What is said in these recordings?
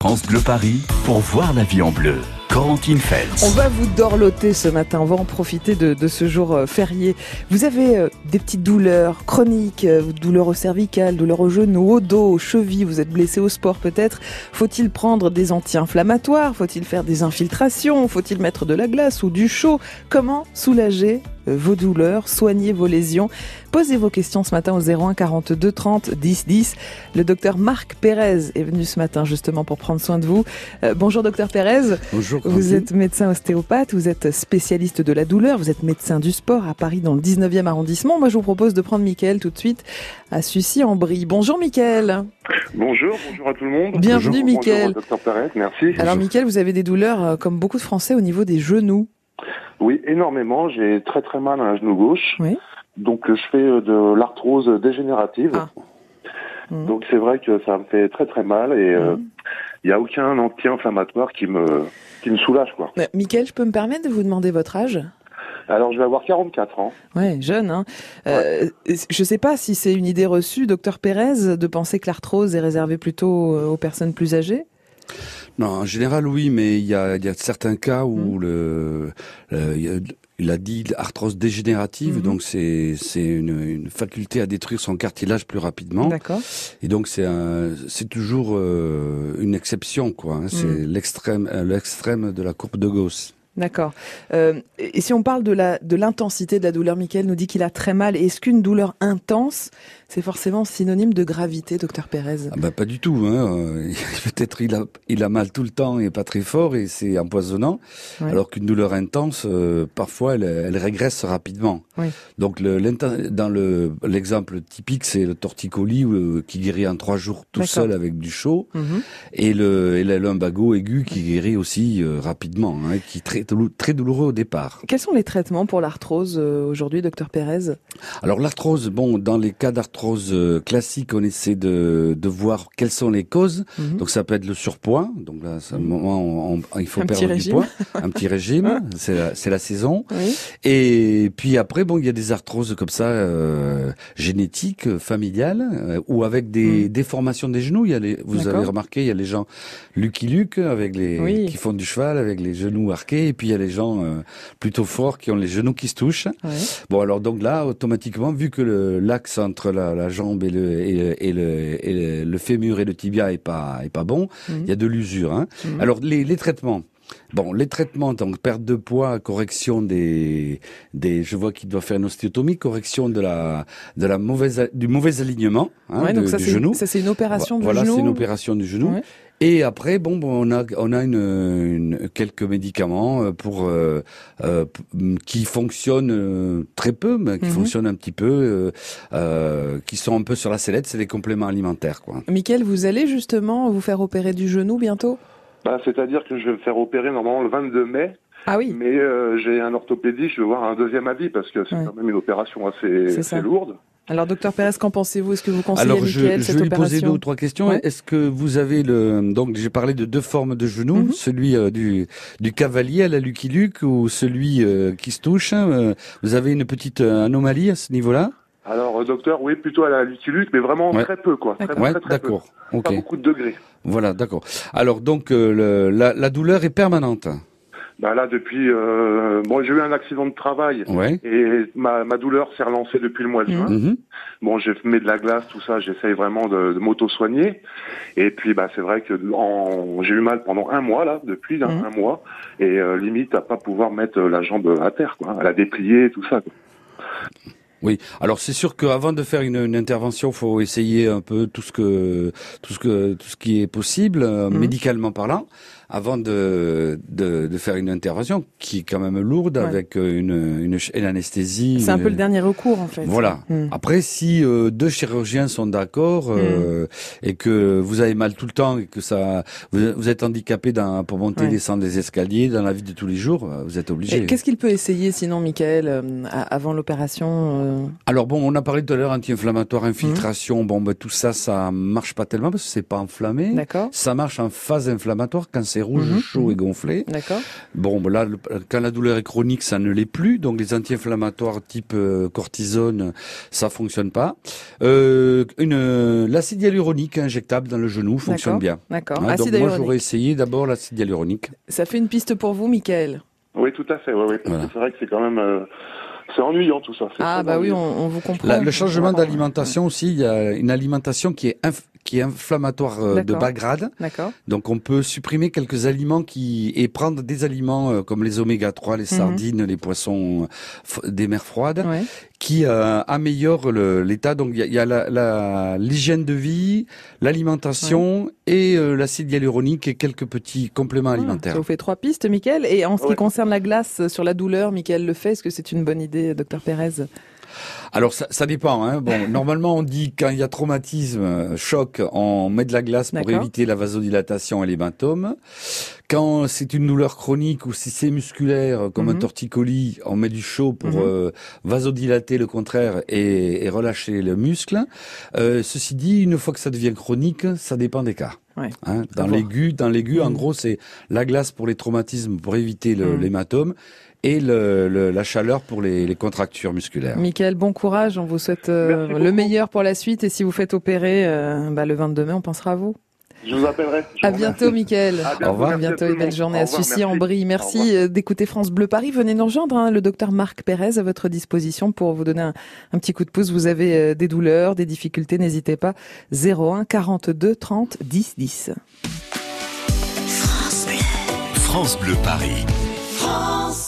France Bleu Paris pour voir la vie en bleu. Corentine Feltz. On va vous dorloter ce matin, on va en profiter de, de ce jour euh, férié. Vous avez euh, des petites douleurs chroniques, euh, douleurs au cervical, douleurs au genou, au dos, aux chevilles, vous êtes blessé au sport peut-être. Faut-il prendre des anti-inflammatoires? Faut-il faire des infiltrations? Faut-il mettre de la glace ou du chaud? Comment soulager vos douleurs, soigner vos lésions? Posez vos questions ce matin au 01 42 30 10 10. Le docteur Marc Pérez est venu ce matin justement pour prendre soin de vous. Euh, bonjour docteur Pérez. Bonjour. Vous êtes médecin ostéopathe, vous êtes spécialiste de la douleur, vous êtes médecin du sport à Paris dans le 19e arrondissement. Moi je vous propose de prendre Mickaël tout de suite à Sucy-en-Brie. Bonjour Mickaël. Bonjour, bonjour à tout le monde. Bienvenue Mickaël. Docteur Pérez, merci. Alors Mickaël, vous avez des douleurs euh, comme beaucoup de Français au niveau des genoux. Oui, énormément. J'ai très très mal à un genou gauche. Oui. Donc je fais euh, de l'arthrose dégénérative. Ah. Mhm. Donc c'est vrai que ça me fait très très mal et euh, Mhm. il n'y a aucun anti-inflammatoire qui me qui me soulage quoi. Euh, Mickaël, je peux me permettre de vous demander votre âge? Alors je vais avoir 44 ans. Ouais, jeune. Hein. Euh, je sais pas si c'est une idée reçue, docteur Pérez, de penser que l'arthrose est réservée plutôt euh, aux personnes plus âgées? Non, en général, oui, mais il y a, il y a certains cas où Mm. le, le- il y a- il a dit arthrose dégénérative, Mhm. donc c'est c'est une, une faculté à détruire son cartilage plus rapidement. D'accord. Et donc c'est c'est toujours euh, une exception, quoi. hein. C'est Mm. l'extrême, euh, l'extrême de la courbe de Gauss. D'accord. Euh, et si on parle de la de l'intensité de la douleur, Mickaël nous dit qu'il a très mal. Est-ce qu'une douleur intense, c'est forcément synonyme de gravité, docteur Pérez Ah bah pas du tout. Hein. Euh, Peut-être il a, il a mal tout le temps et pas très fort et c'est empoisonnant. Ouais. Alors qu'une douleur intense, euh, parfois, elle, elle régresse rapidement. Donc le, dans le l'exemple typique, c'est le torticolis euh, qui guérit en trois jours tout seul avec du chaud, Mhm. et le, et le lumbago aigu qui guérit aussi euh, rapidement, hein, qui est très très douloureux au départ. Quels sont les traitements pour l'arthrose aujourd'hui, docteur Pérez? Alors l'arthrose, bon, dans les cas d'arthrose euh, classique, on essaie de, de voir quelles sont les causes. Mhm. Donc ça peut être le surpoids. Donc là, c'est un moment où on- il faut Un perdre du régime. poids, un petit régime. C'est la, c'est la saison. Oui. Et puis après, bon, il y a des arthroses comme ça, euh, génétiques, familiales, euh, ou avec des Mm. déformations des genoux. Il y a les, vous avez remarqué, il y a les gens Lucky Luke avec les Oui. qui font du cheval avec les genoux arqués, et puis il y a les gens euh, plutôt forts qui ont les genoux qui se touchent. Ouais. Bon, alors donc là, automatiquement, vu que l'axe entre la, la jambe et le, et, le, et, le, et le- le fémur et le tibia est pas est pas bon, Mhm. il y a de l'usure. Hein. Mhm. Alors les, les traitements. Bon, les traitements, donc perte de poids, correction des, des, je vois qu'il doit faire une ostéotomie, correction de la, de la mauvaise, du mauvais alignement hein, Ouais, de- donc ça du genou. ça c'est une opération du voilà, genou. c'est une opération du genou. Ouais. Et après, bon, bon, on a, on a une, une- quelques médicaments euh, pour euh, euh, qui fonctionnent euh, très peu, mais qui Mhm. fonctionnent un petit peu, euh, euh, qui sont un peu sur la sellette. C'est des compléments alimentaires, quoi. Mickaël, vous allez justement vous faire opérer du genou bientôt? Bah, C'est-à-dire que je vais me faire opérer normalement le 22 mai, Ah oui. mais euh, j'ai un orthopédiste, je vais voir un deuxième avis parce que c'est Ouais. quand même une opération assez, lourde. Alors, docteur Pérez, qu'en pensez-vous? Est-ce que vous conseillez Alors, je, Mickaël je cette vais lui poser deux ou trois questions. Ouais. Est-ce que vous avez le donc j'ai parlé de deux formes de genoux, Mhm. celui euh, du du cavalier à la Lucky Luke ou celui euh, qui se touche. euh, vous avez une petite anomalie à ce niveau-là? Alors docteur, oui, plutôt à la Lucky Luke, mais vraiment Ouais. très peu quoi. Très, D'accord. Ouais, très, très peu. d'accord. Ok. Pas beaucoup de degrés. Voilà, d'accord. Alors donc euh, le- la, la douleur est permanente. Bah là depuis, euh, bon j'ai eu un accident de travail. Ouais. Et ma, ma douleur s'est relancée depuis le mois de juin. Mhm. Bon, j'ai mis de la glace, tout ça, j'essaye vraiment de, de m'auto-soigner. Et puis, bah, c'est vrai que en- j'ai eu mal pendant un mois, là, depuis hein, Mhm. un mois. Et euh, limite à pas pouvoir mettre la jambe à terre, quoi. À la déplier, tout ça. quoi. Oui. Alors c'est sûr qu'avant de faire une, une intervention, faut essayer un peu tout ce que tout ce que tout ce qui est possible euh, Mhm. médicalement parlant, avant de, de de faire une intervention qui est quand même lourde Ouais. avec euh, une une, anesthésie. C'est un peu le dernier recours, en fait. Voilà. Hmm. Après, si euh, deux chirurgiens sont d'accord euh, et que vous avez mal tout le temps et que ça, vous, vous êtes handicapé dans, pour monter, Ouais. descendre des escaliers dans la vie de tous les jours, euh, vous êtes obligé. Et Qu'est-ce qu'il peut essayer, sinon, euh, a- avant l'opération euh, euh, Alors bon, on a parlé tout à l'heure anti-inflammatoire, infiltration. Bon, ben, tout ça, ça marche pas tellement parce que c'est pas enflammé. D'accord. Ça marche en phase inflammatoire quand c'est rouge, Mhm, chaud et gonflé. D'accord. Bon, ben là, le- quand la douleur est chronique, ça ne l'est plus. Donc les anti-inflammatoires type euh, cortisone, ça fonctionne pas. Euh, une euh, l'acide hyaluronique injectable dans le genou fonctionne bien. D'accord. Hein, donc moi, j'aurais essayé d'abord l'acide hyaluronique. Ça fait une piste pour vous, Michael? Oui, tout à fait. Ouais, ouais. Voilà. C'est vrai que c'est quand même, euh, c'est ennuyant tout ça. Ah bah oui, on, on vous comprend. La- le changement d'alimentation aussi, il y a une alimentation qui est inf- qui est inflammatoire euh, de bas grade. D'accord. Donc on peut supprimer quelques aliments qui et prendre des aliments euh, comme les oméga 3, les sardines, les poissons euh, des mers froides Ouais. qui euh, améliorent l'état. Donc il y a, il y a la- la- l'hygiène de vie, l'alimentation et euh, l'acide hyaluronique et quelques petits compléments Ah, alimentaires. Ça vous fait trois pistes, Michael. Et en ce qui Ouais. concerne la glace sur la douleur, Michael le fait. Est-ce que c'est une bonne idée, docteur Pérez? Alors ça, ça dépend. Hein. Bon, normalement on dit quand il y a traumatisme, euh, choc, on met de la glace pour éviter la vasodilatation et l'hématome. Quand c'est une douleur chronique ou si c'est musculaire comme un Mhm. torticolis, on met du chaud pour Mhm. euh, vasodilater le contraire et, et relâcher le muscle. Euh, ceci dit, une fois que ça devient chronique, ça dépend des cas. Ouais. Hein, dans l'aigu, dans l'aigu, en Mhm. gros, c'est la glace pour les traumatismes pour éviter Mhm. Et le, le- la chaleur pour les, les contractures musculaires. Michael, bon courage. On vous souhaite euh, le meilleur pour la suite. Et si vous faites opérer euh, bah, le 22 mai, on pensera à vous. Je vous appellerai. Je À vous bientôt. À Au revoir. À bientôt et le belle journée à revoir, Sucy en merci. Euh, d'écouter France Bleu Paris. Venez nous rejoindre, hein, le docteur Marc Pérez à votre disposition pour vous donner un, un petit coup de pouce. Vous avez euh, des douleurs, des difficultés, n'hésitez pas. 01 42 30 10 10. France Bleu Paris. Take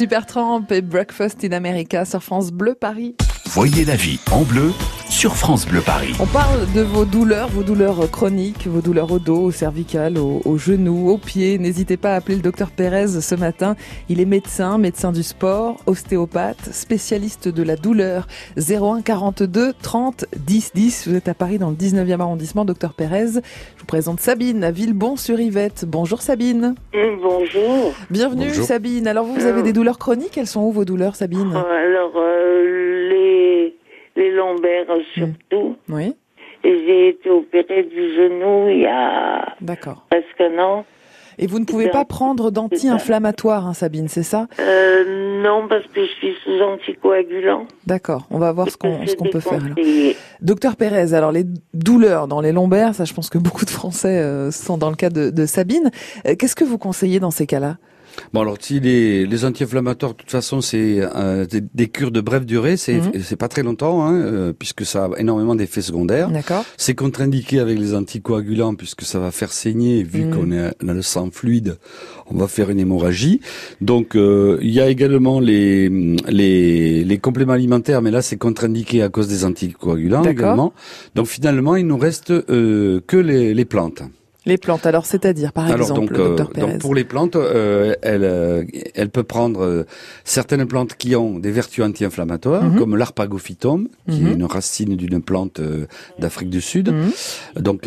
Super Tramp et Breakfast in America sur France Bleu Paris. Voyez la vie en bleu sur France Bleu Paris. On parle de vos douleurs, vos douleurs chroniques, vos douleurs au dos, au cervical, au, au genou, aux pieds. N'hésitez pas à appeler le docteur Pérez ce matin. Il est médecin, médecin du sport, ostéopathe, spécialiste de la douleur. 01 42 30 10 10. Vous êtes à Paris dans le 19e arrondissement, docteur Pérez. Je vous présente Sabine à Villebon-sur-Yvette. Bonjour Sabine. Bonjour. Bienvenue Bonjour. Sabine. Alors vous, vous avez des douleurs chroniques. Elles sont où vos douleurs Sabine? Alors, euh, les, lombaires surtout. Oui, Et j'ai été opérée du genou il y a d'accord. presque un an. Et vous ne pouvez pas prendre d'anti-inflammatoire, hein, Sabine, c'est ça? Euh, non, parce que je suis sous anticoagulant. D'accord, on va voir ce qu'on ce qu'on peut faire. alors. Docteur Pérez, alors les douleurs dans les lombaires, ça je pense que beaucoup de Français euh, sont dans le cas de, de Sabine. Euh, Qu'est-ce que vous conseillez dans ces cas-là? Bon alors si les, les anti-inflammatoires de toute façon c'est euh, des, des cures de brève durée, c'est Mhm. c'est pas très longtemps hein, euh, puisque ça a énormément d'effets secondaires. D'accord C'est contre-indiqué avec les anticoagulants puisque ça va faire saigner vu Mhm. qu'on est- le sang fluide, on va faire une hémorragie. Donc euh, il y a également les les, les compléments alimentaires, mais là c'est contre-indiqué à cause des anticoagulants également. Donc finalement il nous reste euh, que les, les plantes. Les plantes, alors c'est-à-dire par Alors exemple, donc, euh, docteur Pérez donc pour les plantes, euh, elle, euh, elle peut prendre euh, certaines plantes qui ont des vertus anti-inflammatoires, Mhm. comme l'arpagophytum, qui Mhm. est une racine d'une plante d'Afrique du Sud. Mhm. Donc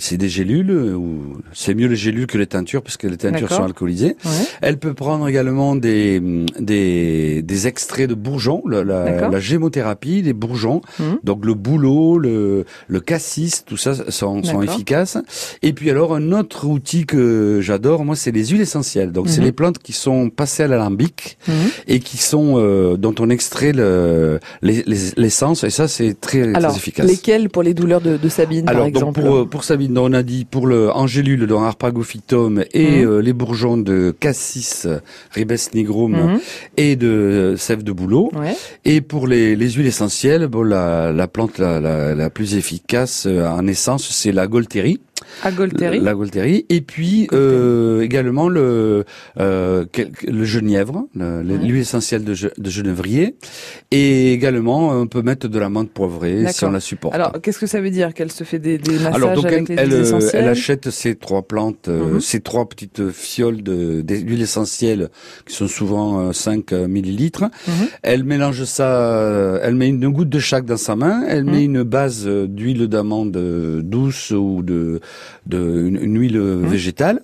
c'est des gélules, ou c'est mieux les gélules que les teintures, puisque les teintures sont alcoolisées. Ouais. Elle peut prendre également des des, des extraits de bourgeons, la, la, D'accord. la gémothérapie, les bourgeons. Mhm. Donc le bouleau, le, le cassis, tout ça sont, efficaces. Et puis alors un autre outil que j'adore, moi, c'est les huiles essentielles. Donc c'est Mhm. les plantes qui sont passées à l'alambic Mhm. et qui sont euh, dont on extrait le- les- les- l'essence. et ça, c'est très, Alors, très efficace. lesquels pour les douleurs de, de Sabine Alors par donc exemple pour euh, pour Sabine, donc, on a dit pour le Angélule dans Harpagophytum et Mhm. euh, les bourgeons de Cassis ribes nigrum et de euh, sève de bouleau. Ouais. Et pour les, les huiles essentielles, bon la, la plante la, la, la plus efficace euh, en essence, c'est la Golterie. Agolteri. La Golterie. Et puis euh, également le euh, le genièvre, Ouais. l'huile essentielle de, ge- de. Et également, on peut mettre de la menthe poivrée si on la supporte. Alors, qu'est-ce que ça veut dire Qu'elle se fait des, des massages Alors donc avec elle, les elle, huiles euh, essentielles elle achète ces trois plantes, euh, Mhm. ces trois petites fioles d'huile essentielle qui sont souvent euh, 5 millilitres. Mhm. Elle mélange ça, euh, elle met une goutte de chaque dans sa main. Elle Mhm. met une base euh, d'huile d'amande euh, douce ou de, de une, une huile Mhm. végétale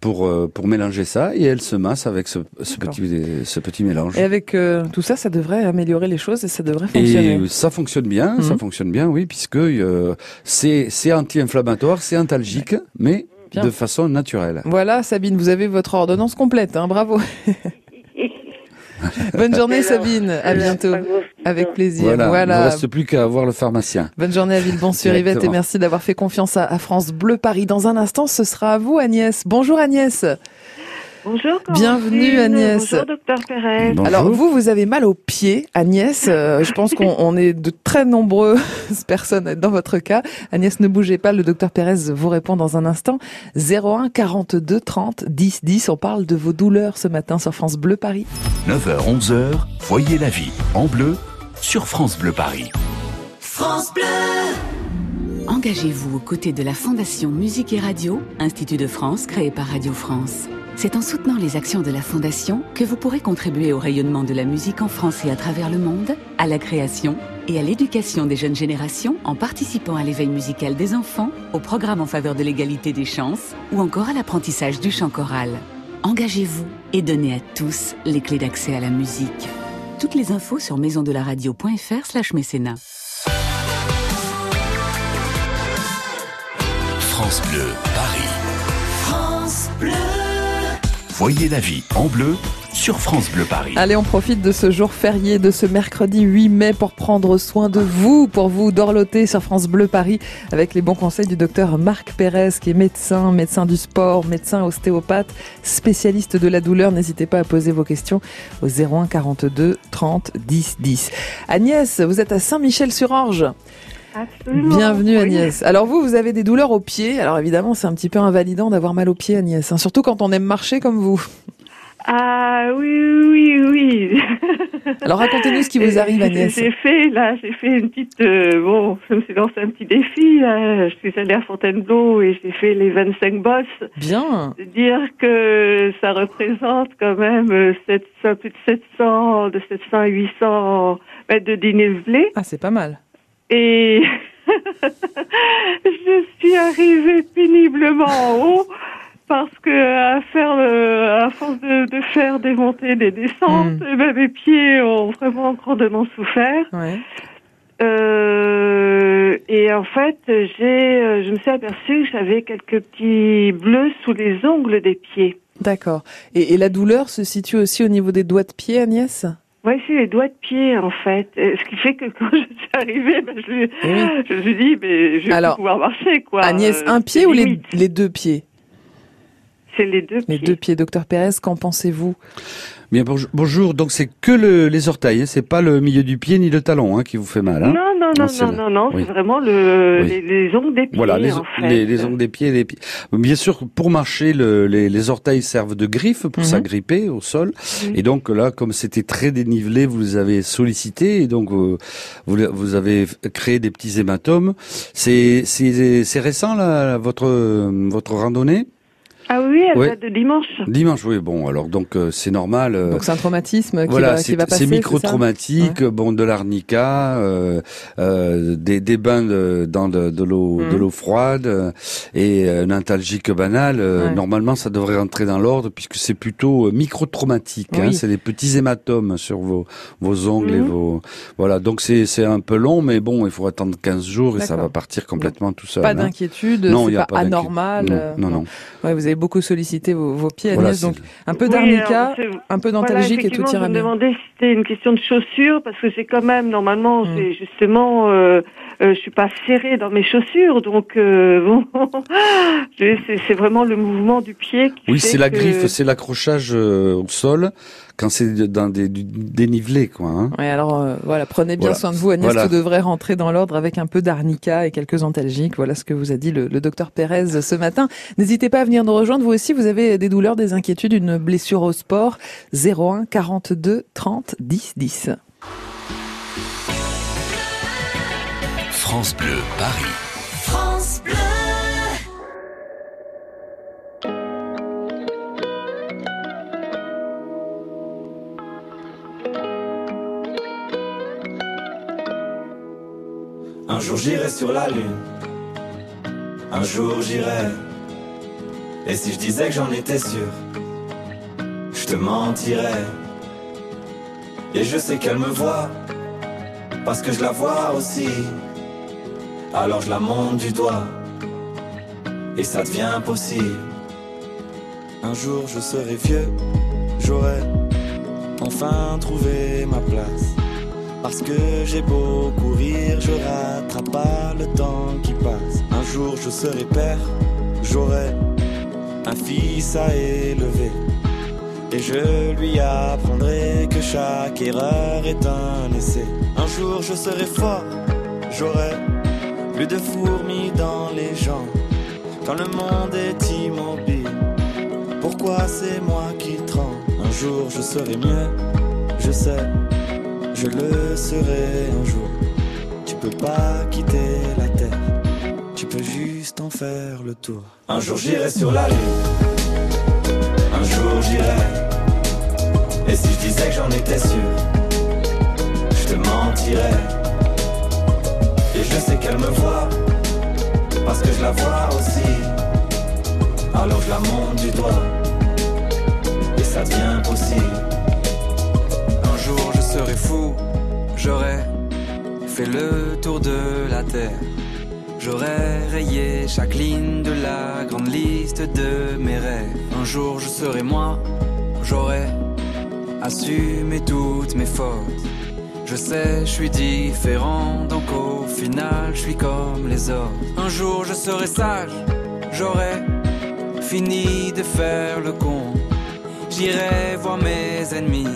pour euh, pour mélanger ça et elle se masse avec ce, ce petit ce petit mélange. Et avec euh, tout ça, ça devrait améliorer les choses et ça devrait fonctionner. Et ça fonctionne bien, ça Mhm. fonctionne bien, oui, puisque euh, c'est c'est anti-inflammatoire, c'est antalgique, mais Bien. de façon naturelle. Voilà, Sabine, vous avez votre ordonnance complète, hein, bravo. Bonne journée, Alors, Sabine. À bientôt. Avec plaisir. Voilà, Voilà. il ne reste plus qu'à voir le pharmacien. Bonne journée à Villebon-sur-Yvette et merci d'avoir fait confiance à, à France Bleu Paris. Dans un instant, ce sera à vous, Agnès. Bonjour, Agnès. Bonjour. Bienvenue. Agnès. Bonjour, docteur Pérez. Bonjour. Alors, vous, vous avez mal aux pieds, Agnès. Euh, je pense qu'on on est de très nombreuses personnes à être dans votre cas. Agnès, ne bougez pas. Le docteur Pérez vous répond dans un instant. 01 42 30 10 10. On parle de vos douleurs ce matin sur France Bleu Paris. 9h, 11h, voyez la vie en bleu sur France Bleu Paris. Engagez-vous aux côtés de la Fondation Musique et Radio, Institut de France créé par Radio France. C'est en soutenant les actions de la Fondation que vous pourrez contribuer au rayonnement de la musique en France et à travers le monde, à la création et à l'éducation des jeunes générations en participant à l'éveil musical des enfants, au programme en faveur de l'égalité des chances ou encore à l'apprentissage du chant choral. Engagez-vous et donnez à tous les clés d'accès à la musique. Toutes les infos sur maisondelaradio.fr slash mécénat. France Bleu Paris. France Bleu. Voyez la vie en bleu sur France Bleu Paris. Allez, on profite de ce jour férié, de ce mercredi 8 mai pour prendre soin de vous, pour vous dorloter sur France Bleu Paris avec les bons conseils du docteur Marc Pérez qui est médecin, médecin du sport, médecin ostéopathe, spécialiste de la douleur. N'hésitez pas à poser vos questions au 01 42 30 10 10. Agnès, vous êtes à Saint-Michel-sur-Orge. Absolument. Bienvenue Oui. Agnès. Alors vous, vous avez des douleurs aux pieds. Alors évidemment, c'est un petit peu invalidant d'avoir mal aux pieds Agnès, hein, surtout quand on aime marcher comme vous. Ah oui, oui, oui. Alors racontez-nous ce qui vous arrive, Agnès. J'ai fait, là, j'ai fait une petite, euh, bon, je me suis lancé un petit défi, là. Je suis allée à Fontainebleau et j'ai fait les 25 bosses. Bien. Dire que ça représente quand même euh, 700, plus de 700, de 700 à 800 mètres de dénivelé. Ah, c'est pas mal. Et je suis arrivée péniblement en haut parce que à faire le, à force de, de faire des montées, des descentes, Mm. eh ben, mes pieds ont vraiment grandement souffert. Ouais. Euh, et en fait, j'ai, je me suis aperçue que j'avais quelques petits bleus sous les ongles des pieds. D'accord. Et, et la douleur se situe aussi au niveau des doigts de pied, Agnès? Ouais, c'est les doigts de pied en fait. Et Ce qui fait que quand je suis arrivée, ben, je, lui- Eh oui. je me suis dit, mais je vais Alors, plus pouvoir marcher quoi. Agnès, Euh, un c'est pied ou les, les deux pieds? C'est les deux Les pieds. deux pieds, docteur Pérez, qu'en pensez-vous Bien, bonjour, bonjour. Donc c'est que le- les orteils, hein, c'est pas le milieu du pied ni le talon hein, qui vous fait mal. Hein Non, non, non, Non, c'est non, non, non, oui. c'est vraiment le, Oui. les, les ongles des pieds. Voilà, les, en fait. les, les ongles des pieds, les pieds. Bien sûr, pour marcher, le- les, les orteils servent de griffes pour Mhm. s'agripper au sol. Et donc là, comme c'était très dénivelé, vous les avez sollicités et donc euh, vous, vous avez créé des petits hématomes. C'est c'est c'est récent là, votre votre randonnée? Ah oui, elle Ouais. date de dimanche. dimanche. Oui, bon, alors donc euh, c'est normal. euh, Donc c'est un traumatisme qui, voilà, va, qui c'est va passer c'est micro-traumatique, bon, de l'arnica, euh, euh, des, des bains de, dans de, de l'eau Mhm. de l'eau froide euh, et euh, une antalgique banale. euh, Ouais. Normalement, ça devrait rentrer dans l'ordre puisque c'est plutôt euh, micro-traumatique. hein, c'est des petits hématomes sur vos vos ongles et Mhm. vos voilà. Donc c'est c'est un peu long, mais bon, il faut attendre 15 jours et ça va partir complètement tout seul. Pas hein. d'inquiétude, Non, il c'est y a pas, pas anormal. Non, non, non. Ouais, vous avez beaucoup sollicité vos, vos pieds, Agnès, donc un peu Oui, d'arnica, un peu Voilà, d'antalgique et tout ira je me bien. demandais si c'était une question de chaussures, parce que c'est quand même, normalement, Mm. c'est justement, euh, euh, je suis pas serrée dans mes chaussures, donc euh, bon, c'est vraiment le mouvement du pied qui Oui, c'est la que- griffe, c'est l'accrochage euh, au sol quand c'est dans des du dénivelé, quoi. Hein. Ouais, alors euh, voilà, prenez bien Voilà. soin de vous, Agnès. Voilà. Tout devrait rentrer dans l'ordre avec un peu d'arnica et quelques antalgiques. Voilà ce que vous a dit le, le docteur Pérez ce matin. N'hésitez pas à venir nous rejoindre. Vous aussi, vous avez des douleurs, des inquiétudes, une blessure au sport. 01 42 30 10 10. France Bleu Paris. France Bleu. J'irai sur la lune. Un jour j'irai. Et si je disais que j'en étais sûr, je te mentirais. Et je sais qu'elle me voit, parce que je la vois aussi. Alors je la monte du doigt, et ça devient possible. Un jour je serai vieux, j'aurai enfin trouvé ma place. Parce que j'ai beau courir, je rattrape pas le temps qui passe. Un jour je serai père, j'aurai un fils à élever. Et je lui apprendrai que chaque erreur est un essai. Un jour je serai fort, j'aurai plus de fourmis dans les jambes. Quand le monde est immobile, pourquoi c'est moi qui tremble? Un jour je serai mieux, je sais je le serai un jour. Tu peux pas quitter la terre, tu peux juste en faire le tour. Un jour j'irai sur la lune, un jour j'irai. Et si je disais que j'en étais sûr, je te mentirais. Et je sais qu'elle me voit, parce que je la vois aussi. Alors je la monte du doigt, et ça devient possible. Un jour je serai fou, j'aurai fait le tour de la terre. J'aurai rayé chaque ligne de la grande liste de mes rêves. Un jour je serai moi, j'aurai assumé toutes mes fautes. Je sais, je suis différent, donc au final je suis comme les autres. Un jour je serai sage, j'aurai fini de faire le con. J'irai voir mes ennemis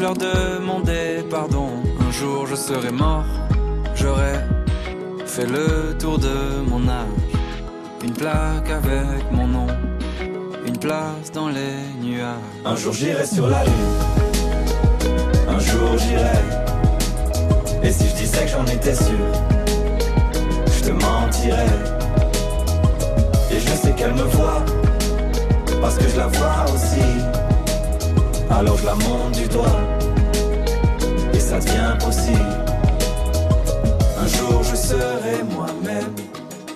tous leur demander pardon. Un jour je serai mort, j'aurai fait le tour de mon âge. Une plaque avec mon nom, une place dans les nuages. Un jour j'irai sur la lune. Un jour j'irai. Et si je disais que j'en étais sûr, je te mentirais. Et je sais qu'elle me voit, parce que je la vois aussi. Alors je la monte du doigt, et ça devient possible. Un jour je serai moi-même,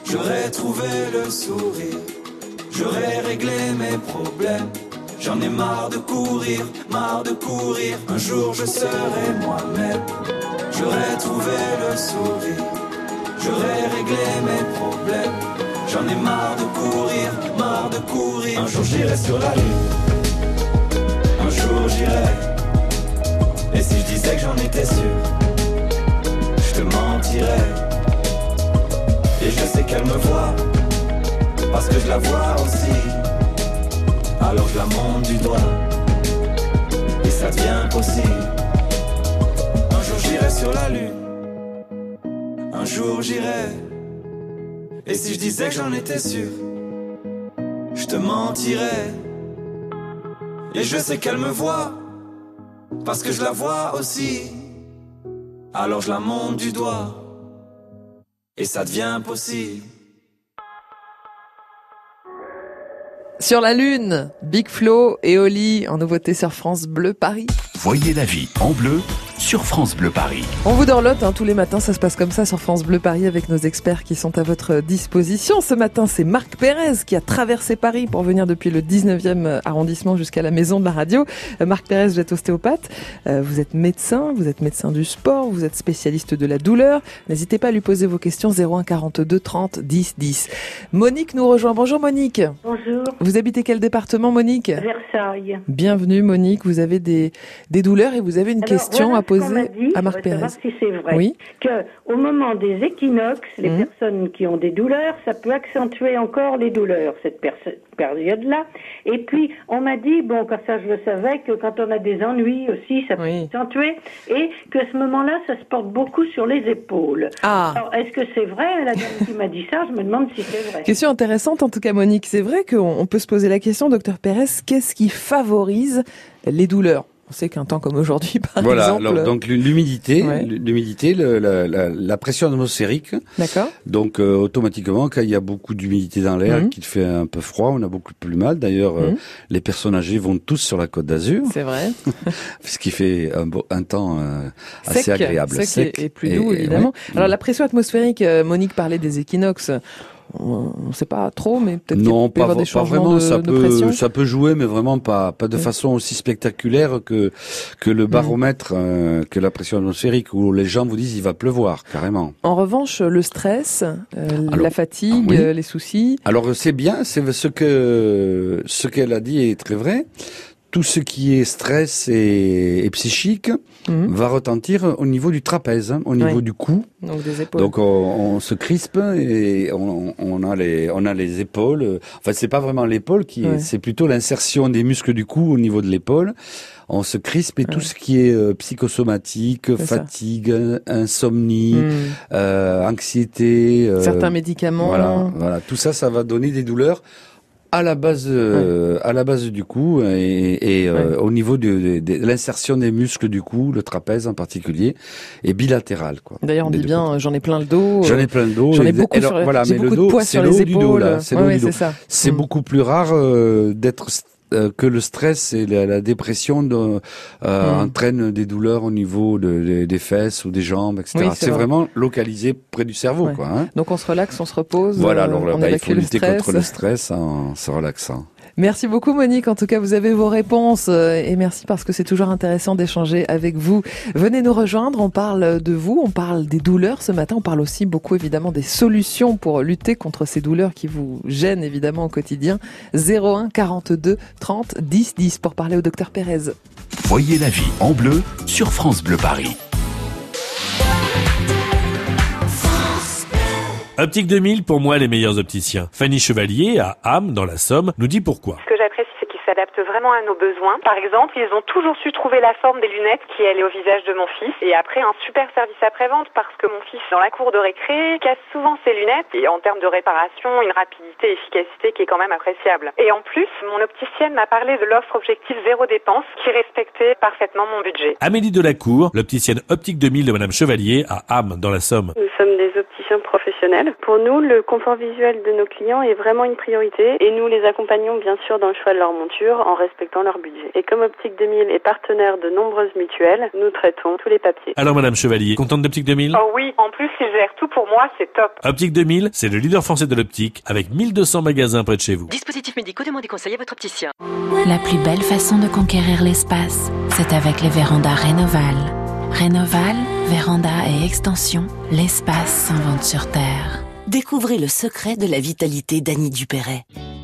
j'aurai trouvé le sourire, j'aurai réglé mes problèmes. J'en ai marre de courir, marre de courir. Un jour je serai moi-même, j'aurai trouvé le sourire, j'aurai réglé mes problèmes. J'en ai marre de courir, marre de courir. Un jour j'irai sur la lune, Et si je disais que j'en étais sûr, je te mentirais. Et je sais qu'elle me voit, parce que je la vois aussi. Alors je la monte du doigt, et ça devient possible. Un jour j'irai sur la lune, un jour j'irai. Et si je disais que j'en étais sûr, je te mentirais. Et je sais qu'elle me voit, parce que je la vois aussi. Alors je la monte du doigt, et ça devient possible. Sur la Lune, Big Flo et Oli en nouveauté sur France Bleu Paris. Voyez la vie en bleu sur France Bleu Paris. On vous dorlote hein, tous les matins, ça se passe comme ça sur France Bleu Paris avec nos experts qui sont à votre disposition. Ce matin, c'est Marc Pérez qui a traversé Paris pour venir depuis le 19e arrondissement jusqu'à la maison de la radio. Euh, Marc Pérez, vous êtes ostéopathe, euh, vous êtes médecin, vous êtes médecin du sport, vous êtes spécialiste de la douleur. N'hésitez pas à lui poser vos questions 01 42 30 10 10. Monique nous rejoint. Bonjour Monique. Bonjour. Vous habitez quel département Monique? Versailles. Bienvenue Monique, vous avez des, des douleurs et vous avez une Alors, question voilà à ce poser dit, à Marc Pérez. si c'est vrai. Oui. Que au moment des équinoxes, les Mhm. personnes qui ont des douleurs, ça peut accentuer encore les douleurs cette période-là. Et puis on m'a dit, bon, comme ça je le savais, que quand on a des ennuis aussi, ça peut accentuer, et que à ce moment-là, ça se porte beaucoup sur les épaules. Ah. Alors est-ce que c'est vrai? La dame qui m'a dit ça, je me demande si c'est vrai. Question intéressante en tout cas Monique. C'est vrai qu'on on peut se poser la question, docteur Pérez, qu'est-ce qui favorise les douleurs? On sait qu'un temps comme aujourd'hui, par voilà, exemple. alors, donc l'humidité, Ouais. l'humidité, la, la- la pression atmosphérique. D'accord. Donc euh, automatiquement, quand il y a beaucoup d'humidité dans l'air, Mhm. qu'il fait un peu froid, on a beaucoup plus mal. D'ailleurs, euh, Mhm. les personnes âgées vont tous sur la Côte d'Azur, C'est vrai. ce qui fait un, beau- un temps euh, assez Sec, agréable, sec et- et plus doux évidemment. ouais. Alors la pression atmosphérique, euh, Monique parlait des équinoxes. On ne sait pas trop, mais peut-être qu'il Non, peut y pas, avoir des pas changements vraiment. de, ça de pression. peut, ça peut jouer, mais vraiment pas, pas de Mm. façon aussi spectaculaire que que le baromètre, euh, que la pression atmosphérique, où les gens vous disent il va pleuvoir carrément. En revanche, le stress, euh, Alors, la fatigue, ah oui. euh, les soucis. Alors c'est bien, c'est ce que ce qu'elle a dit est très vrai. Tout ce qui est stress et, et psychique Mhm. va retentir au niveau du trapèze, hein, au niveau Ouais. du cou. Donc des épaules. Donc on, on se crispe et on, on a les on a les épaules. Enfin c'est pas vraiment l'épaule qui est, Ouais. c'est plutôt l'insertion des muscles du cou au niveau de l'épaule. On se crispe et tout ce qui est euh, psychosomatique, ça. fatigue, insomnie, Mm. euh, anxiété, euh, Certains médicaments. Voilà, voilà, tout ça, ça va donner des douleurs à la base, euh, à la base du cou et, et, euh, au niveau de, de- de l'insertion des muscles du cou, le trapèze en particulier, et bilatéral quoi. D'ailleurs, on dit bien, euh, j'en ai plein le dos. J'en euh, ai plein le dos. J'en ai beaucoup alors, sur voilà, mais beaucoup le de dos, poids c'est sur le les haut du dos, épaules. là, c'est le Ouais, haut ouais, du dos. c'est ça. C'est Mm. beaucoup plus rare euh, d'être euh, que le stress et la, la dépression de, euh, Mm. entraînent des douleurs au niveau de- de- des fesses ou des jambes, etc. Oui, c'est c'est vrai. vraiment localisé près du cerveau, Ouais. quoi. Hein. Donc on se relaxe, on se repose. Voilà, euh, alors là, on bah, il faut lutter stress. contre le stress en se relaxant. Merci beaucoup Monique, en tout cas vous avez vos réponses euh, et merci parce que c'est toujours intéressant d'échanger avec vous. Venez nous rejoindre, on parle de vous, on parle des douleurs ce matin, on parle aussi beaucoup évidemment des solutions pour lutter contre ces douleurs qui vous gênent évidemment au quotidien. 01 42 30 10 10 pour parler au docteur Pérez. Voyez la vie en bleu sur France Bleu Paris. Optique 2000, pour moi, les meilleurs opticiens. Fanny Chevalier, à Ham, dans la Somme, nous dit pourquoi. Ce que j'apprécie, c'est qu'ils s'adaptent vraiment à nos besoins. Par exemple, ils ont toujours su trouver la forme des lunettes qui allaient au visage de mon fils. Et après, un super service après-vente parce que mon fils, dans la cour de récré, casse souvent ses lunettes. Et en termes de réparation, une rapidité et efficacité qui est quand même appréciable. Et en plus, mon opticienne m'a parlé de l'offre objectif zéro dépense qui respectait parfaitement mon budget. Amélie Delacour, l'opticienne optique 2000 de Madame Chevalier à Ham, dans la Somme. Nous sommes des opticiens professionnels. Pour nous, le confort visuel de nos clients est vraiment une priorité et nous les accompagnons bien sûr dans le choix de leur monture en respectant leur budget. Et comme Optique 2000 est partenaire de nombreuses mutuelles, nous traitons tous les papiers. Alors Madame Chevalier, contente d'Optique 2000 Oh oui, en plus, ils gèrent tout pour moi, c'est top. Optique 2000, c'est le leader français de l'optique avec 1200 magasins près de chez vous. Dispositifs médicaux, demandez conseil à votre opticien. La plus belle façon de conquérir l'espace, c'est avec les vérandas Rénoval. Rénoval, véranda et extension, l'espace s'invente sur Terre. Découvrez le secret de la vitalité d'Annie Dupéret.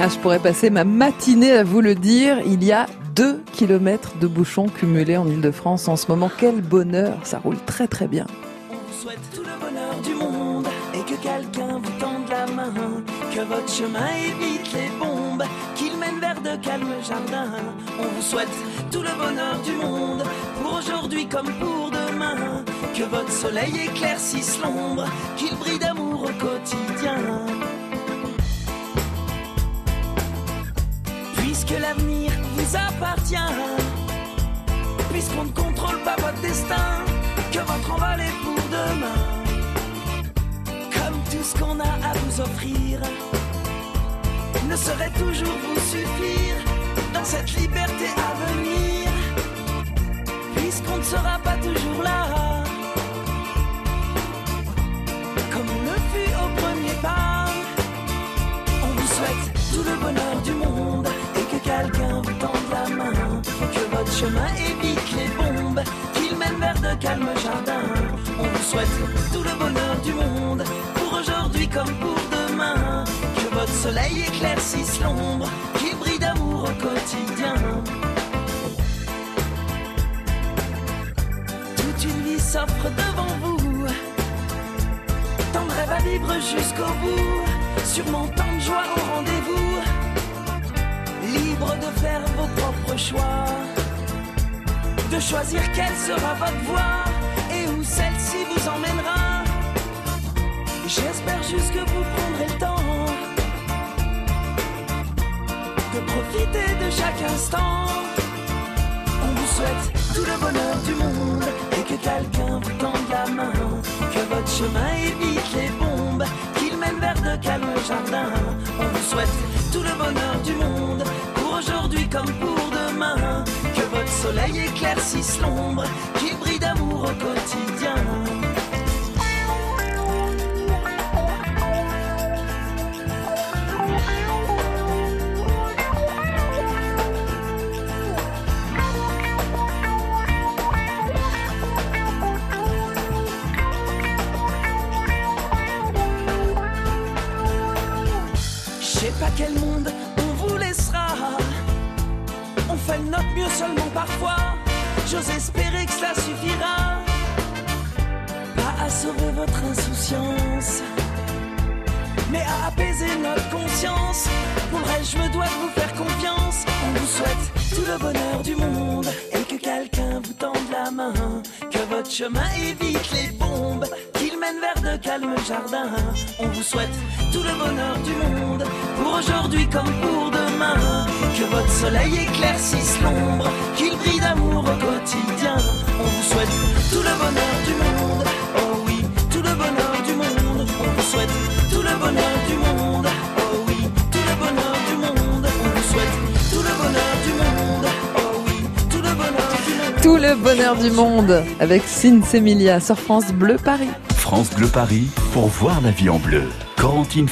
Ah, je pourrais passer ma matinée à vous le dire. Il y a 2 km de bouchons cumulés en Ile-de-France en ce moment. Quel bonheur, ça roule très très bien. On vous souhaite tout le bonheur du monde et que quelqu'un vous tende la main, que votre chemin évite les bombes, qu'il mène vers de calmes jardins. On vous souhaite tout le bonheur du monde pour aujourd'hui comme pour demain, que votre soleil éclaircisse l'ombre, qu'il brille d'amour au quotidien. Puisque l'avenir vous appartient, puisqu'on ne contrôle pas votre destin, que votre envol est pour demain. Comme tout ce qu'on a à vous offrir. Ne saurait toujours vous suffire. Dans cette liberté à venir, puisqu'on ne sera pas toujours chemin évite les bombes, qu'il mène vers de calmes jardins. On vous souhaite tout le bonheur du monde. Pour aujourd'hui comme pour demain, que votre soleil éclaircisse l'ombre, qu'il brille d'amour au quotidien. Toute une vie s'offre devant vous, tant de rêves à vivre jusqu'au bout, sûrement tant de joie au rendez-vous, libre de faire vos propres choix, de choisir quelle sera votre voie et où celle-ci vous emmènera. J'espère juste que vous prendrez le temps de profiter de chaque instant. On vous souhaite tout le bonheur du monde et que quelqu'un vous tende la main, que votre chemin évite les bombes, qu'il mène vers de calmes jardins. On vous souhaite tout le bonheur du monde pour aujourd'hui comme pour demain, votre soleil éclaircisse l'ombre, qu'il brille d'amour au quotidien. Parfois. J'ose espérer que cela suffira. Pas à sauver votre insouciance, mais à apaiser notre conscience. Pour reste, je me dois de vous faire confiance. On vous souhaite tout le bonheur du monde et que quelqu'un vous tende la main. Que votre chemin évite les bombes, qu'il mène vers de calmes jardins. On vous souhaite tout le bonheur du monde pour aujourd'hui comme pour demain. Que votre soleil éclaircisse l'ombre, qu'il brille d'amour au quotidien. On vous souhaite tout le bonheur du monde. Oh oui, tout le bonheur du monde. On vous souhaite tout le bonheur du monde. Oh oui, tout le bonheur du monde. On vous souhaite tout le bonheur du monde. Oh oui, tout le bonheur du monde. Tout le bonheur du monde avec Sinsemilia sur France Bleu Paris. France Bleu Paris pour voir la vie en bleu.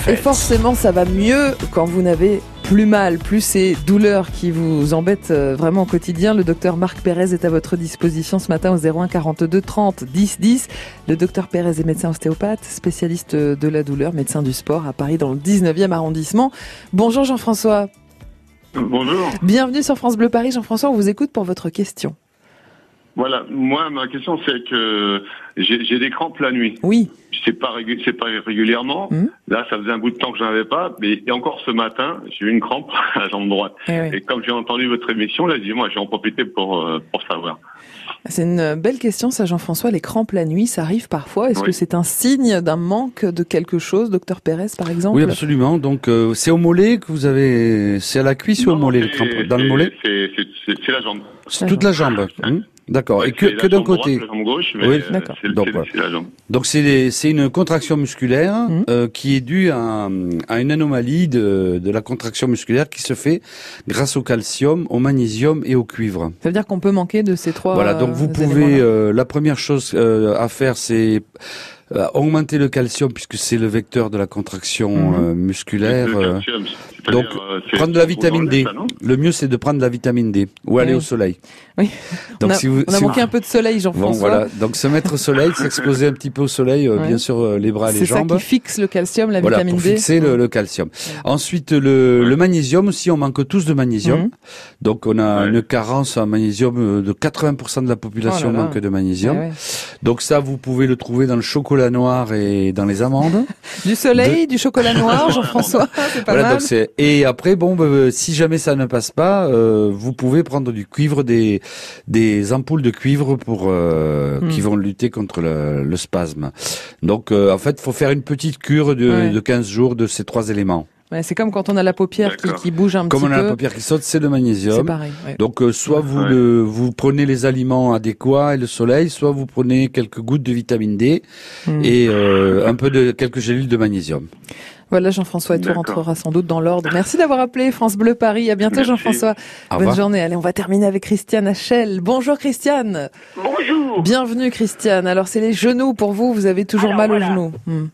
Et forcément, ça va mieux quand vous n'avez plus mal, plus ces douleurs qui vous embêtent euh, vraiment au quotidien. Le docteur Marc Pérez est à votre disposition ce matin au 01 42 30 10 10. Le docteur Pérez est médecin ostéopathe, spécialiste de la douleur, médecin du sport à Paris dans le 19e arrondissement. Bonjour Jean-François. Bonjour. Bienvenue sur France Bleu Paris. Jean-François, on vous écoute pour votre question. Voilà, moi ma question c'est que j'ai j'ai des crampes la nuit. Oui. C'est pas c'est pas régulièrement. Là, ça faisait un bout de temps que j'en avais pas, mais et encore ce matin, j'ai eu une crampe à la jambe droite. Eh oui. Et comme j'ai entendu votre émission, là, j'ai dit moi, je vais en profiter pour euh, pour savoir. C'est une belle question, ça Jean-François. Les crampes la nuit, ça arrive parfois. Est-ce Oui. que c'est un signe d'un manque de quelque chose, docteur Pérez par exemple? Oui, absolument. Donc, euh, c'est au mollet que vous avez, c'est à la cuisse ou au mollet, le crampe Dans le C'est- mollet? C'est la jambe. C'est toute la jambe. hein? D'accord. Et que, que d'un droite, côté. la jambe gauche, mais Oui. le- Donc, c'est- voilà. c'est la jambe. Donc c'est des- c'est une contraction musculaire Mmh. euh, qui est due à, à une anomalie de, de la contraction musculaire qui se fait grâce au calcium, au magnésium et au cuivre. Ça veut dire qu'on peut manquer de ces trois. Voilà, donc vous euh, pouvez euh, la première chose euh, à faire c'est augmenter le calcium puisque c'est le vecteur de la contraction euh, musculaire. Le euh, calcium, donc euh, prendre de la vitamine D. le ça, mieux c'est de prendre de la vitamine D ou aller Oui. au soleil. Oui. Donc on a, si vous on a si manqué vous- un peu de soleil, Bon Jean-François. voilà, donc se mettre au soleil, s'exposer un petit peu au soleil, euh, Ouais. bien sûr euh, les bras et les C'est ça jambes. qui fixe le calcium, la voilà, vitamine pour D. fixer le, le calcium. Ensuite, le, le magnésium aussi, on manque tous de magnésium. Mhm. Donc, on a une carence en magnésium euh, de 80% de la population Oh là là. manque de magnésium. Donc ça, vous pouvez le trouver dans le chocolat noir et dans les amandes. Du soleil, du chocolat noir, Jean-François, Voilà, et après bon, bah, euh, si jamais ça ne passe pas, euh, vous pouvez prendre du cuivre, des des ampoules de cuivre pour euh, Hmm. qui vont lutter contre le, le spasme. Donc euh, en fait, faut faire une petite cure de, Ouais. de 15 jours de ces trois éléments. Ouais, c'est comme quand on a la paupière qui, qui bouge un Comme petit on a peu. la paupière qui saute, c'est le magnésium. C'est pareil, ouais. Donc euh, soit vous Ouais. le, vous prenez les aliments adéquats et le soleil, soit vous prenez quelques gouttes de vitamine D Hmm. et euh, un peu de quelques gélules de magnésium. Voilà, Jean-François, et tout D'accord. rentrera sans doute dans l'ordre. Merci d'avoir appelé France Bleu Paris. À bientôt, Merci. Jean-François. Au Bonne journée. Allez, on va terminer avec Christiane Hachel. Bonjour, Christiane. Bonjour. Bienvenue, Christiane. Alors, c'est les genoux pour vous. Vous avez toujours Alors, mal voilà. aux genoux. Hmm.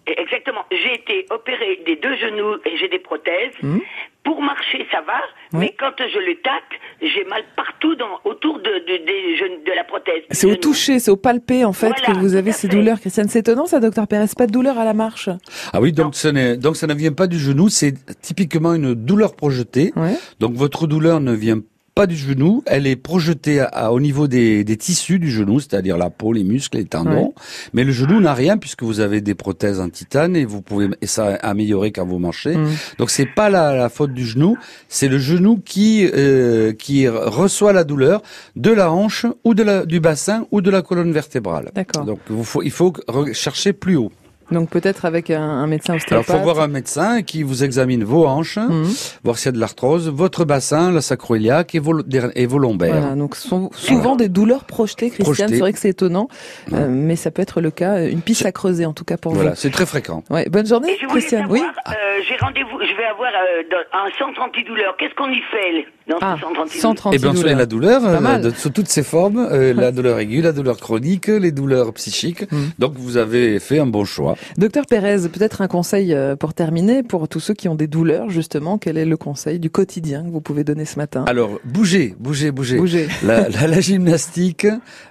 Opérée des deux genoux et j'ai des prothèses. Hmm. Pour marcher, ça va, mais quand je le tape, j'ai mal partout dans, autour de, de, des genoux- de la prothèse. C'est au toucher, c'est au palpé, en fait, Voilà, que vous avez ces douleurs, Christiane. C'est étonnant, ça, docteur Pérez. Pas de douleur à la marche. Ah oui, donc ce n'est donc ça ne vient pas du genou, c'est typiquement une douleur projetée. Donc votre douleur ne vient pas du genou, elle est projetée à, à- au niveau des, des tissus du genou, c'est-à-dire la peau, les muscles, les tendons. Mais le genou n'a rien puisque vous avez des prothèses en titane et vous pouvez et ça améliorer quand vous marchez. Mm. Donc c'est pas la, la faute du genou, c'est le genou qui euh, qui reçoit la douleur de la hanche ou de la, du bassin ou de la colonne vertébrale. D'accord. Donc vous faut, il faut chercher plus haut. Donc, peut-être avec un, un médecin Alors, ostéopathe. faut voir un médecin qui vous examine vos hanches, Mhm. voir s'il y a de l'arthrose, votre bassin, la sacroiliaque et vos, et vos lombaires. Voilà, donc ce sont souvent des douleurs projetées, Christiane. C'est vrai que c'est étonnant, euh, mais ça peut être le cas. Une piste à creuser, en tout cas pour Voilà, vous. c'est très fréquent. Ouais, bonne journée, Christiane. savoir, Oui. euh, j'ai rendez-vous, je vais avoir euh, un centre antidouleur. Qu'est-ce qu'on y fait Ah, ce centre antidouleur centre Eh bien, on soigne la douleur euh, de, sous toutes ses formes, euh, la douleur aiguë, la douleur chronique, les douleurs psychiques. Hmm. Donc, vous avez fait un bon choix. Docteur Pérez, peut-être un conseil euh, pour terminer, pour tous ceux qui ont des douleurs, justement, quel est le conseil du quotidien que vous pouvez donner ce matin? Alors, bougez, bougez, bougez. Bougez. La, la, la gymnastique,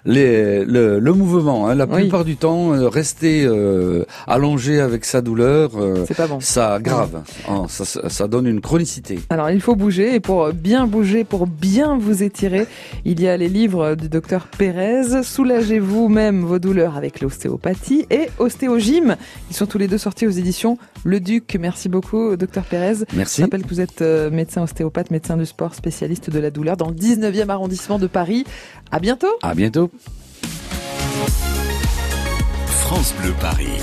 les, le, le mouvement. hein, la Oui. plupart du temps, euh, rester euh, allongé avec sa douleur, euh, C'est pas bon. ça aggrave. Hein, ça, ça, ça donne une chronicité. Alors, il faut bouger, et pour bien bouger, pour bien vous étirer, il y a les livres du docteur Pérez. Soulagez-vous même vos douleurs avec l'ostéopathie et Ostéogym. Ils sont tous les deux sortis aux éditions Le Duc. Merci beaucoup, docteur Pérez. Merci. Je rappelle que vous êtes euh, médecin ostéopathe, médecin du sport, spécialiste de la douleur dans le 19e arrondissement de Paris. À bientôt. À bientôt. France Bleu Paris.